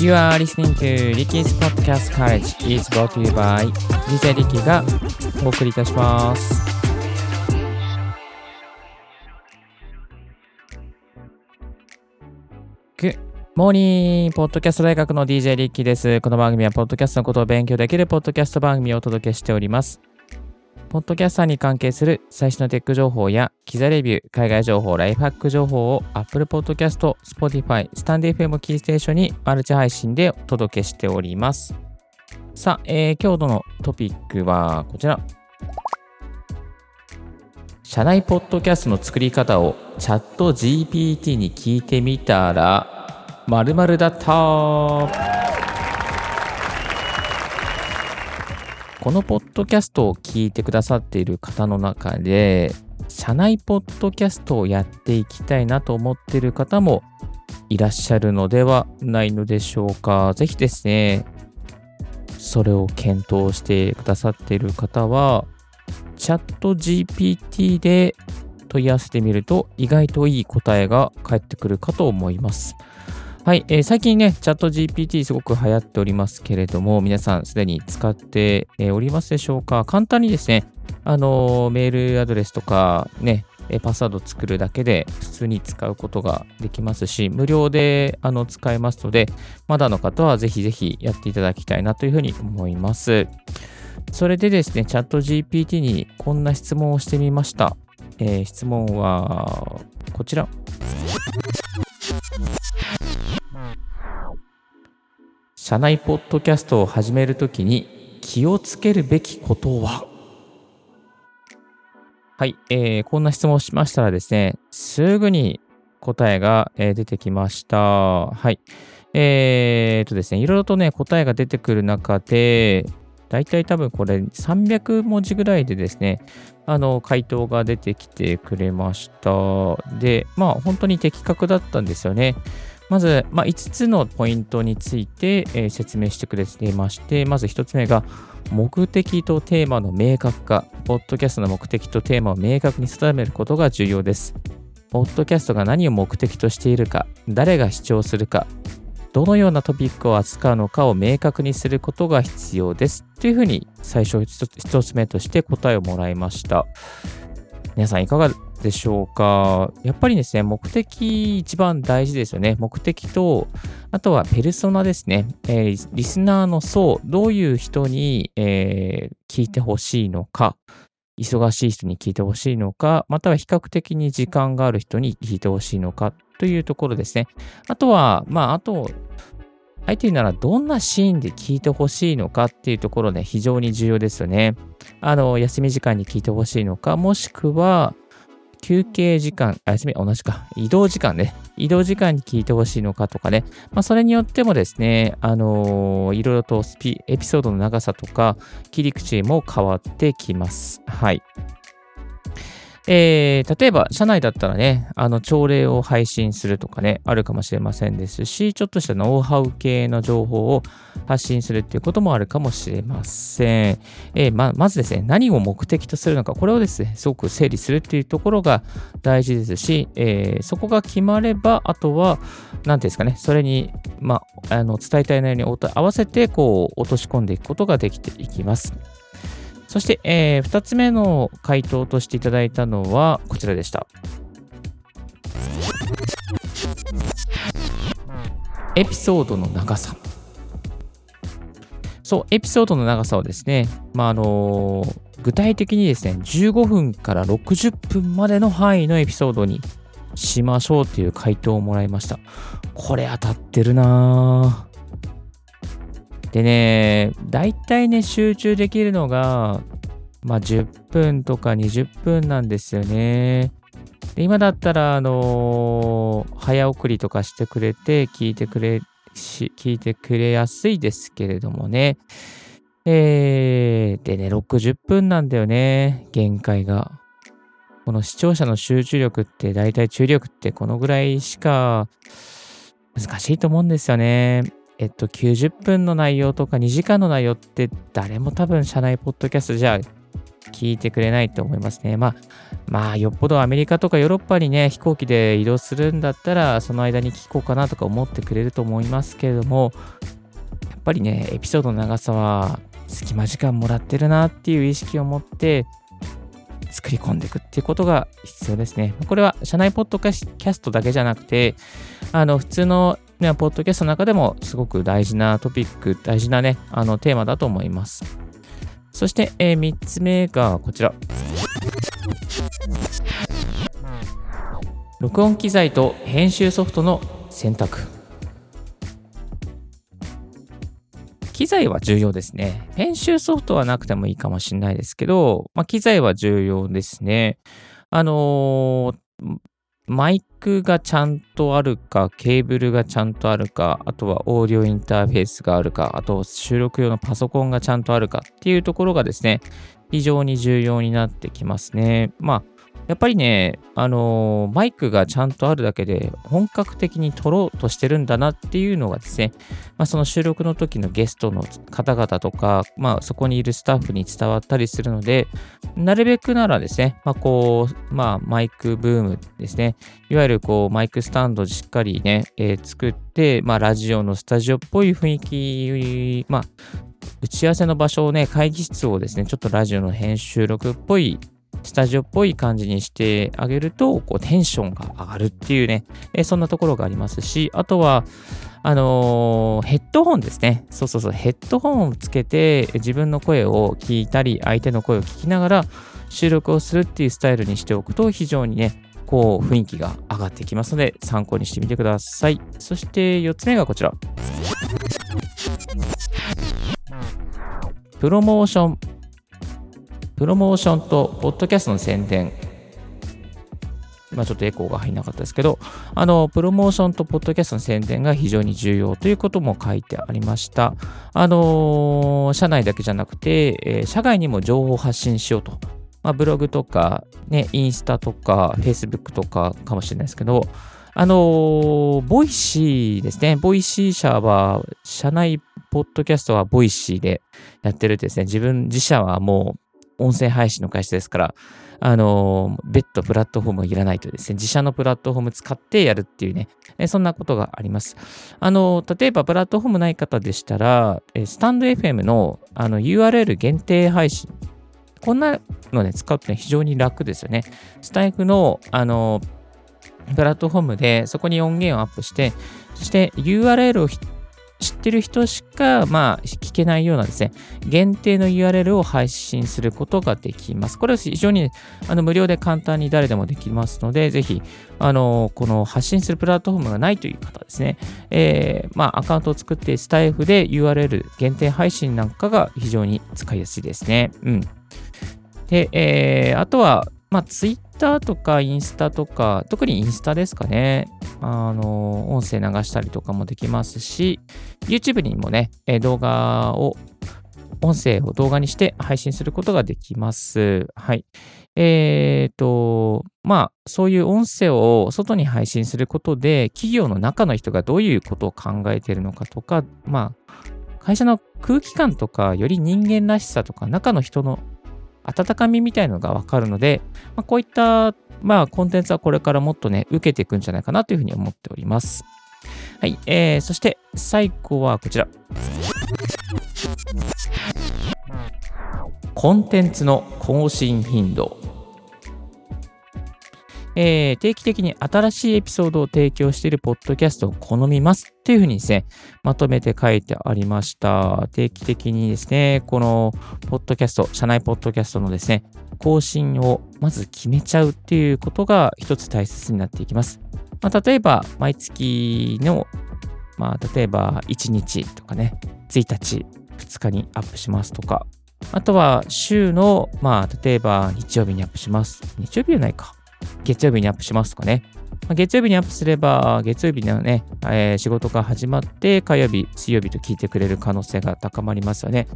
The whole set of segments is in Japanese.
You are listening to Ricky's Podcast College is brought to you by DJ Ricky がお送りいたします。Good morning! ポッドキャスト大学の DJ リッキーです。この番組はポッドキャストのことを勉強できるポッドキャスト番組をお届けしております。ポッドキャスターに関係する最新のテック情報や機材レビュー、海外情報、ライフハック情報を Apple Podcast、Spotify、StandFM キーステーションにマルチ配信でお届けしております。さあ、えー今日のトピックはこちら。社内ポッドキャストの作り方をチャット GPT に聞いてみたら、〇〇だったこのポッドキャストを聞いてくださっている方の中で、社内ポッドキャストをやっていきたいなと思っている方もいらっしゃるのではないのでしょうか。ぜひですね、それを検討してくださっている方は、チャット GPT で問い合わせてみると意外といい答えが返ってくるかと思います。はい、えー最近ね、チャット GPT すごく流行っておりますけれども、皆さんすでに使ってえおりますでしょうか？簡単にですね、あのメールアドレスとかね、パスワード作るだけで普通に使うことができますし、無料であの使えますので、まだの方はぜひぜひやっていただきたいなというふうに思います。それでですね、チャット GPT にこんな質問をしてみました。えー質問はこちら。社内ポッドキャストを始めるときに気をつけるべきことは？はい、えーこんな質問をしましたらですね、すぐに答えが、えー出てきました。はい。えー、とですね、いろいろとね、答えが出てくる中で、だいたい多分これ300文字ぐらいでですね、あの、回答が出てきてくれました。で、まあ、本当に的確だったんですよね。まず、まあ、5つのポイントについて、えー説明してくれていまして、まず1つ目が、目的とテーマの明確化。ポッドキャストの目的とテーマを明確に定めることが重要です。ポッドキャストが何を目的としているか、誰が視聴するか、どのようなトピックを扱うのかを明確にすることが必要です。というふうに最初一つ一つ目として答えをもらいました。皆さんいかがでしょうかやっぱりですね、目的一番大事ですよね。目的と、あとはペルソナですね。えーリスナーの層、どういう人に、えー聞いてほしいのか、忙しい人に聞いてほしいのか、または比較的に時間がある人に聞いてほしいのかというところですね。あとは、まあ、あと、相手ならどんなシーンで聞いてほしいのかっていうところね、非常に重要ですよね。あの、休み時間に聞いてほしいのか、もしくは、休憩時間、あ、休み、同じか、移動時間ね、移動時間に聞いてほしいのかとかね、まあ、それによってもですね、あのーいろいろとスピエピソードの長さとか、切り口も変わってきます。はい。えー例えば、社内だったらね、あの、朝礼を配信するとかね、あるかもしれませんですし、ちょっとしたノウハウ系の情報を発信するっていうこともあるかもしれません。えーままずですね、何を目的とするのか、これをですね、すごく整理するっていうところが大事ですし、えーそこが決まれば、あとは、何ていうんですかね、それに、まあ、あの伝えたい内容に合わせて、こう、落とし込んでいくことができていきます。そして、え2つ目の回答としていただいたのは、こちらでした。エピソードの長さ。そう、エピソードの長さをですね、まあ、あの具体的にですね、15分から60分までの範囲のエピソードにしましょうという回答をもらいました。これ当たってるなぁ。でね、大体ね、集中できるのが、まあ、10分とか20分なんですよね。で今だったら、あのー早送りとかしてくれて、聞いてくれし、聞いてくれやすいですけれどもね。えー、でね、60分なんだよね、限界が。この視聴者の集中力って、大体注力ってこのぐらいしか難しいと思うんですよね。えっと、90分の内容とか2時間の内容って誰も多分社内ポッドキャストじゃ聞いてくれないと思いますね。まあ、まあ、よっぽどアメリカとかヨーロッパにね、飛行機で移動するんだったら、その間に聞こうかなとか思ってくれると思いますけれども、やっぱりね、エピソードの長さは隙間時間もらってるなっていう意識を持って、作り込んでいくっていうことが必要ですね。これは社内ポッドキャストだけじゃなくて、あの、普通の、ね、ポッドキャストの中でもすごく大事なトピック、大事なね、あの、テーマだと思います。そして、えー、3つ目がこちら。録音機材と編集ソフトの選択。機材は重要ですね。編集ソフトはなくてもいいかもしれないですけど、まあ、機材は重要ですね。あのー、マイクがちゃんとあるか、ケーブルがちゃんとあるか、あとはオーディオインターフェースがあるか、あと収録用のパソコンがちゃんとあるかっていうところがですね、非常に重要になってきますね。まあ、やっぱりね、あのー、マイクがちゃんとあるだけで本格的に撮ろうとしてるんだなっていうのがですね、まあ、その収録の時のゲストの方々とか、まあ、そこにいるスタッフに伝わったりするので、なるべくならですね、まあ、こう、まあ、マイクブームですね、いわゆるこう、マイクスタンドしっかりね、えー、作って、まあ、ラジオのスタジオっぽい雰囲気、まあ、打ち合わせの場所をね、会議室をですね、ちょっとラジオの編集録っぽいスタジオっぽい感じにしてあげると、こうテンションが上がるっていうね、え、そんなところがありますし、あとは、あのー、ヘッドホンですね。そうそうそう、ヘッドホンをつけて自分の声を聞いたり、相手の声を聞きながら収録をするっていうスタイルにしておくと、非常にね、こう雰囲気が上がってきますので、参考にしてみてください。そして4つ目がこちら。プロモーションプロモーションとポッドキャストの宣伝。今ちょっとエコーが入んなかったですけど、あの、プロモーションとポッドキャストの宣伝が非常に重要ということも書いてありました。あの、社内だけじゃなくて、え、社外にも情報発信しようと。まあ、ブログとか、ね、インスタとか、フェイスブックとかかもしれないですけど、あのー、ボイシーですね。ボイシー社は、社内ポッドキャストはボイシーでやってるですね。自分、自社はもう音声配信の会社ですから、あの、別途プラットフォームはいらないとですね、自社のプラットフォーム使ってやるっていうね、えそんなことがあります。あの、例えばプラットフォームない方でしたら、スタンド FM のあの URL 限定配信、こんなのね、使うと、ね、非常に楽ですよね。スタエフの、あの、プラットフォームでそこに音源をアップして、そして URL を知ってる人しか、まあ、聞けないようなですね、限定の URL を配信することができます。これは非常にあの無料で簡単に誰でもできますので、ぜひ、あの、この発信するプラットフォームがないという方ですね、えー、まあ、アカウントを作ってスタイフで URL 限定配信なんかが非常に使いやすいですね。うん。で、えー、あとは、まあ、ツイッターとかインスタとか、特にインスタですかね。あの、音声流したりとかもできますし、YouTube にもね、動画を、音声を動画にして配信することができます。はい。えっ、ー、と、まあ、そういう音声を外に配信することで、企業の中の人がどういうことを考えてるのかとか、まあ、会社の空気感とか、より人間らしさとか、中の人の温かみみたいのがわかるので、まあ、こういった、まあ、コンテンツはこれからもっとね、受けていくんじゃないかなというふうに思っております。はい、えー、そして最後はこちら。コンテンツの更新頻度。えー、定期的に新しいエピソードを提供しているポッドキャストを好みますっていうふうにですね、まとめて書いてありました。定期的にですね、このポッドキャスト、社内ポッドキャストのですね、更新をまず決めちゃうっていうことが一つ大切になっていきます。まあ、例えば、毎月の、まあ、例えば1日とかね、1日、2日にアップしますとか、あとは週の、まあ、例えば日曜日にアップします。日曜日じゃないか。月曜日にアップしますとかね。まあ、月曜日にアップすれば、月曜日のね、えー、仕事が始まって、火曜日、水曜日と聞いてくれる可能性が高まりますよね。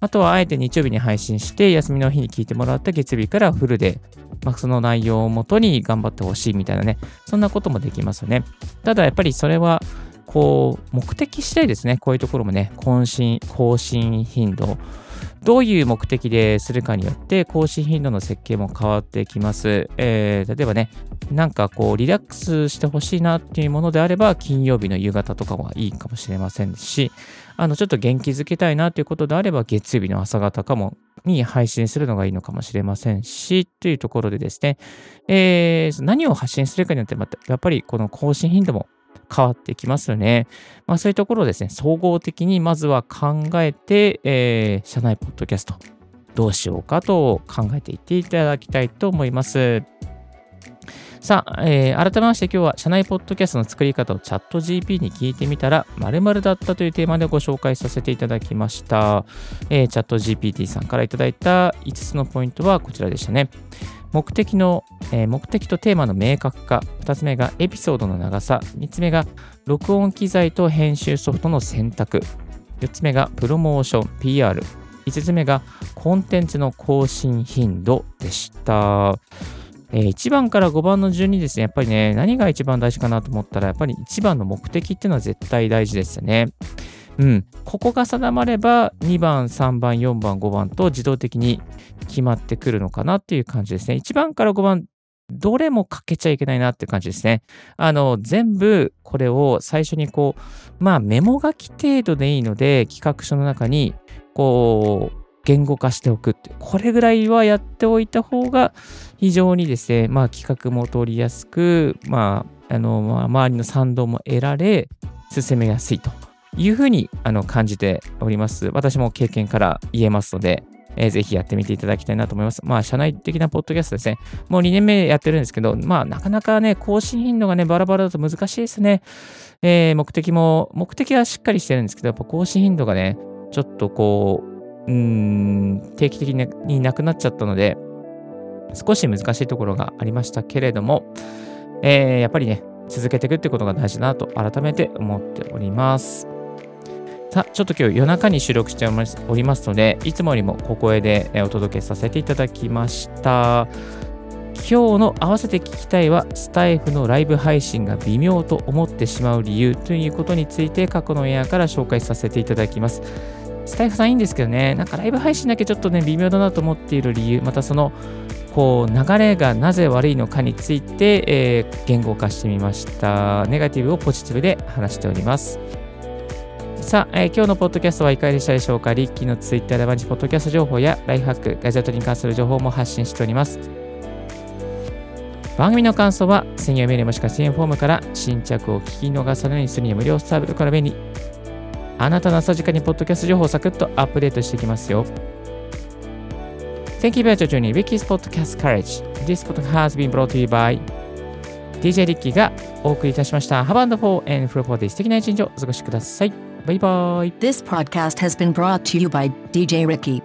あとは、あえて日曜日に配信して、休みの日に聞いてもらった月曜日からフルで、まあ、その内容をもとに頑張ってほしいみたいなね、そんなこともできますよね。ただ、やっぱりそれは、こう、目的次第ですね。こういうところもね、更新、更新頻度、どういう目的でするかによって更新頻度の設計も変わってきます。えー、例えばね、なんかこうリラックスしてほしいなっていうものであれば金曜日の夕方とかはいいかもしれませんし、あのちょっと元気づけたいなということであれば月曜日の朝方かもに配信するのがいいのかもしれませんし、というところでですね、えー、何を発信するかによってまたやっぱりこの更新頻度も変わってきますよね。まあ、そういうところをですね、総合的にまずは考えて、えー、社内ポッドキャストどうしようかと考えていっていただきたいと思います。さあ、えー、改めまして今日は社内ポッドキャストの作り方をチャット GP に聞いてみたら〇〇だったというテーマでご紹介させていただきました。えー、チャット GPT さんからいただいた5つのポイントはこちらでしたね。目的の、えー、目的とテーマの明確化。2つ目がエピソードの長さ。3つ目が録音機材と編集ソフトの選択。4つ目がプロモーション、PR。5つ目がコンテンツの更新頻度でした。えー、1番から5番の順にですね、やっぱりね、何が一番大事かなと思ったら、やっぱり1番の目的っていうのは絶対大事ですよね。うん、ここが定まれば2番、3番、4番、5番と自動的に決まってくるのかなっていう感じですね。1番から5番、どれもかけちゃいけないなっていう感じですね。あの、全部これを最初にこう、まあメモ書き程度でいいので、企画書の中にこう、言語化しておくって、これぐらいはやっておいた方が非常にですね、まあ企画も通りやすく、まあ、あの、まあ、周りの賛同も得られ、進めやすいというふうにあの感じております。私も経験から言えますので、えー、ぜひやってみていただきたいなと思います。まあ、社内的なポッドキャストですね。もう2年目やってるんですけど、まあ、なかなかね、更新頻度がね、バラバラだと難しいですね。えー、目的も、目的はしっかりしてるんですけど、やっぱ更新頻度がね、ちょっとこう、うん、定期的になくなっちゃったので、少し難しいところがありましたけれども、えー、やっぱりね、続けていくってことが大事だなと改めて思っております。さあ、ちょっと今日夜中に収録しておりますので、いつもよりも小声でお届けさせていただきました。今日の合わせて聞きたいは、スタイフのライブ配信が微妙と思ってしまう理由ということについて過去のエアから紹介させていただきます。スタイフさんいいんですけどね、なんかライブ配信だけちょっとね、微妙だなと思っている理由、またその、こう、流れがなぜ悪いのかについて、えー、言語化してみました。ネガティブをポジティブで話しております。さあ、えー、今日のポッドキャストはいかがでしたでしょうか？リッキーのツイッターで毎日ポッドキャスト情報やライフハック、ガジェットに関する情報も発信しております。番組の感想は専用メールもしくは専用フォームから新着を聞き逃さないようにするには無料スタートから便利。あなたの朝時間にポッドキャスト情報をサクッとアップデートしていきますよ。Thank you very much for joining Ricky's Podcast Courage. This podcast has been brought to you by DJ リッキーがお送りいたしました。Have a wonderful and fruitful day. 素敵な一日をお過ごしください。Bye bye. This podcast has been brought to you by DJ Ricky.